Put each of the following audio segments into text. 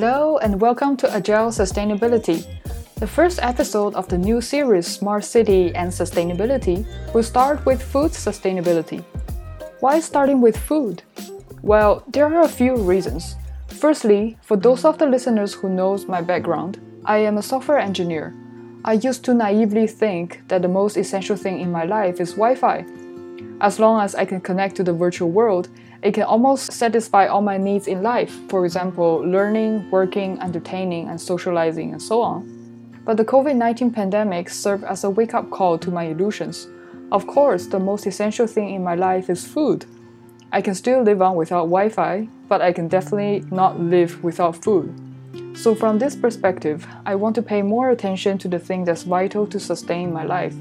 Hello and welcome to Agile Sustainability. The first episode of the new series Smart City and Sustainability will start with food sustainability. Why starting with food? Well, there are a few reasons. Firstly, for those of the listeners who knows my background, I am a software engineer. I used to naively think that the most essential thing in my life is Wi-Fi. As long as I can connect to the virtual world, it can almost satisfy all my needs in life, for example, learning, working, entertaining, and socializing, and so on. But the COVID 19 pandemic served as a wake up call to my illusions. Of course, the most essential thing in my life is food. I can still live on without Wi Fi, but I can definitely not live without food. So, from this perspective, I want to pay more attention to the thing that's vital to sustain my life.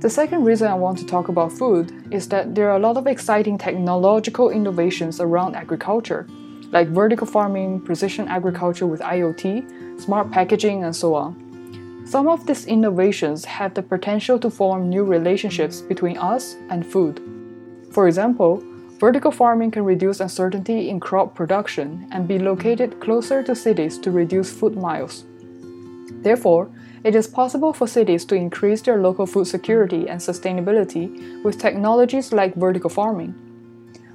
The second reason I want to talk about food is that there are a lot of exciting technological innovations around agriculture, like vertical farming, precision agriculture with IoT, smart packaging, and so on. Some of these innovations have the potential to form new relationships between us and food. For example, vertical farming can reduce uncertainty in crop production and be located closer to cities to reduce food miles. Therefore, it is possible for cities to increase their local food security and sustainability with technologies like vertical farming.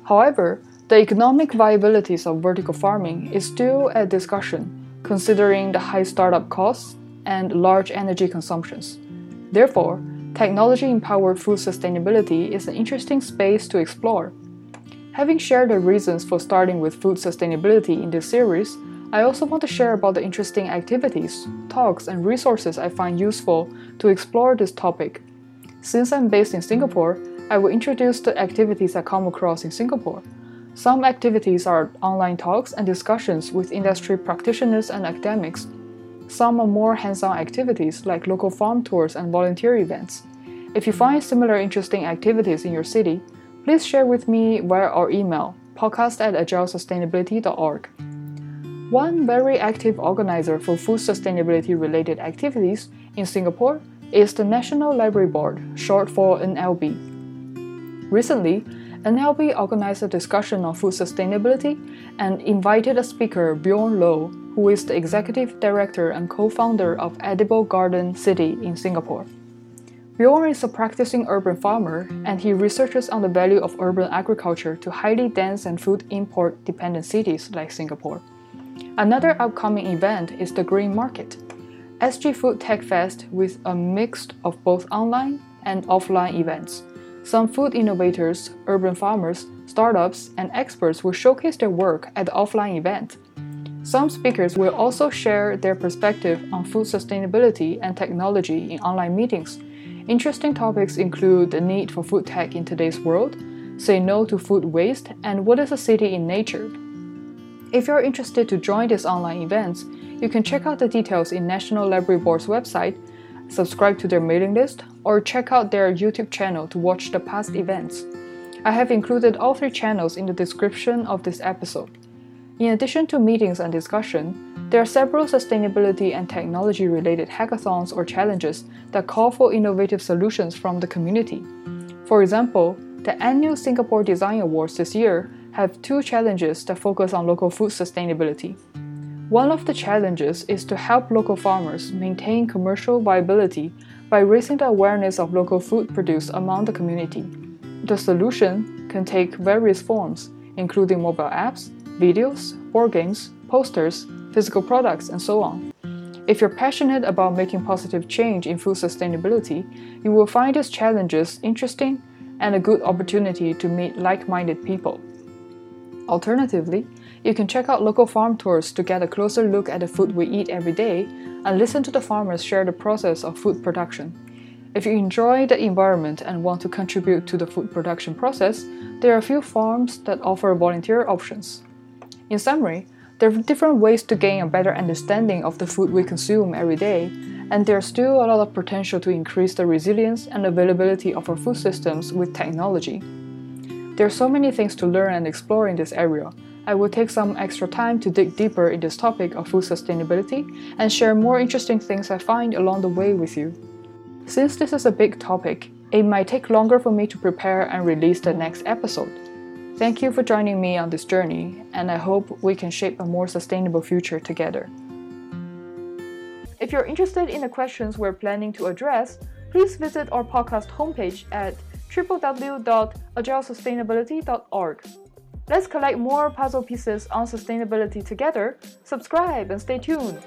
However, the economic viabilities of vertical farming is still at discussion, considering the high startup costs and large energy consumptions. Therefore, technology empowered food sustainability is an interesting space to explore. Having shared the reasons for starting with food sustainability in this series, I also want to share about the interesting activities, talks, and resources I find useful to explore this topic. Since I'm based in Singapore, I will introduce the activities I come across in Singapore. Some activities are online talks and discussions with industry practitioners and academics. Some are more hands on activities like local farm tours and volunteer events. If you find similar interesting activities in your city, please share with me via our email podcast at agilesustainability.org. One very active organizer for food sustainability related activities in Singapore is the National Library Board, short for NLB. Recently, NLB organized a discussion on food sustainability and invited a speaker, Bjorn Low, who is the executive director and co founder of Edible Garden City in Singapore. Bjorn is a practicing urban farmer and he researches on the value of urban agriculture to highly dense and food import dependent cities like Singapore. Another upcoming event is the Green Market, SG Food Tech Fest with a mix of both online and offline events. Some food innovators, urban farmers, startups, and experts will showcase their work at the offline event. Some speakers will also share their perspective on food sustainability and technology in online meetings. Interesting topics include the need for food tech in today's world, say no to food waste, and what is a city in nature. If you're interested to join these online events, you can check out the details in National Library Board's website, subscribe to their mailing list, or check out their YouTube channel to watch the past events. I have included all three channels in the description of this episode. In addition to meetings and discussion, there are several sustainability and technology related hackathons or challenges that call for innovative solutions from the community. For example, the annual Singapore Design Awards this year have two challenges that focus on local food sustainability. One of the challenges is to help local farmers maintain commercial viability by raising the awareness of local food produced among the community. The solution can take various forms, including mobile apps, videos, board games, posters, physical products, and so on. If you're passionate about making positive change in food sustainability, you will find these challenges interesting and a good opportunity to meet like minded people. Alternatively, you can check out local farm tours to get a closer look at the food we eat every day and listen to the farmers share the process of food production. If you enjoy the environment and want to contribute to the food production process, there are a few farms that offer volunteer options. In summary, there are different ways to gain a better understanding of the food we consume every day, and there's still a lot of potential to increase the resilience and availability of our food systems with technology. There are so many things to learn and explore in this area. I will take some extra time to dig deeper in this topic of food sustainability and share more interesting things I find along the way with you. Since this is a big topic, it might take longer for me to prepare and release the next episode. Thank you for joining me on this journey, and I hope we can shape a more sustainable future together. If you're interested in the questions we're planning to address, please visit our podcast homepage at www.agilesustainability.org. Let's collect more puzzle pieces on sustainability together. Subscribe and stay tuned.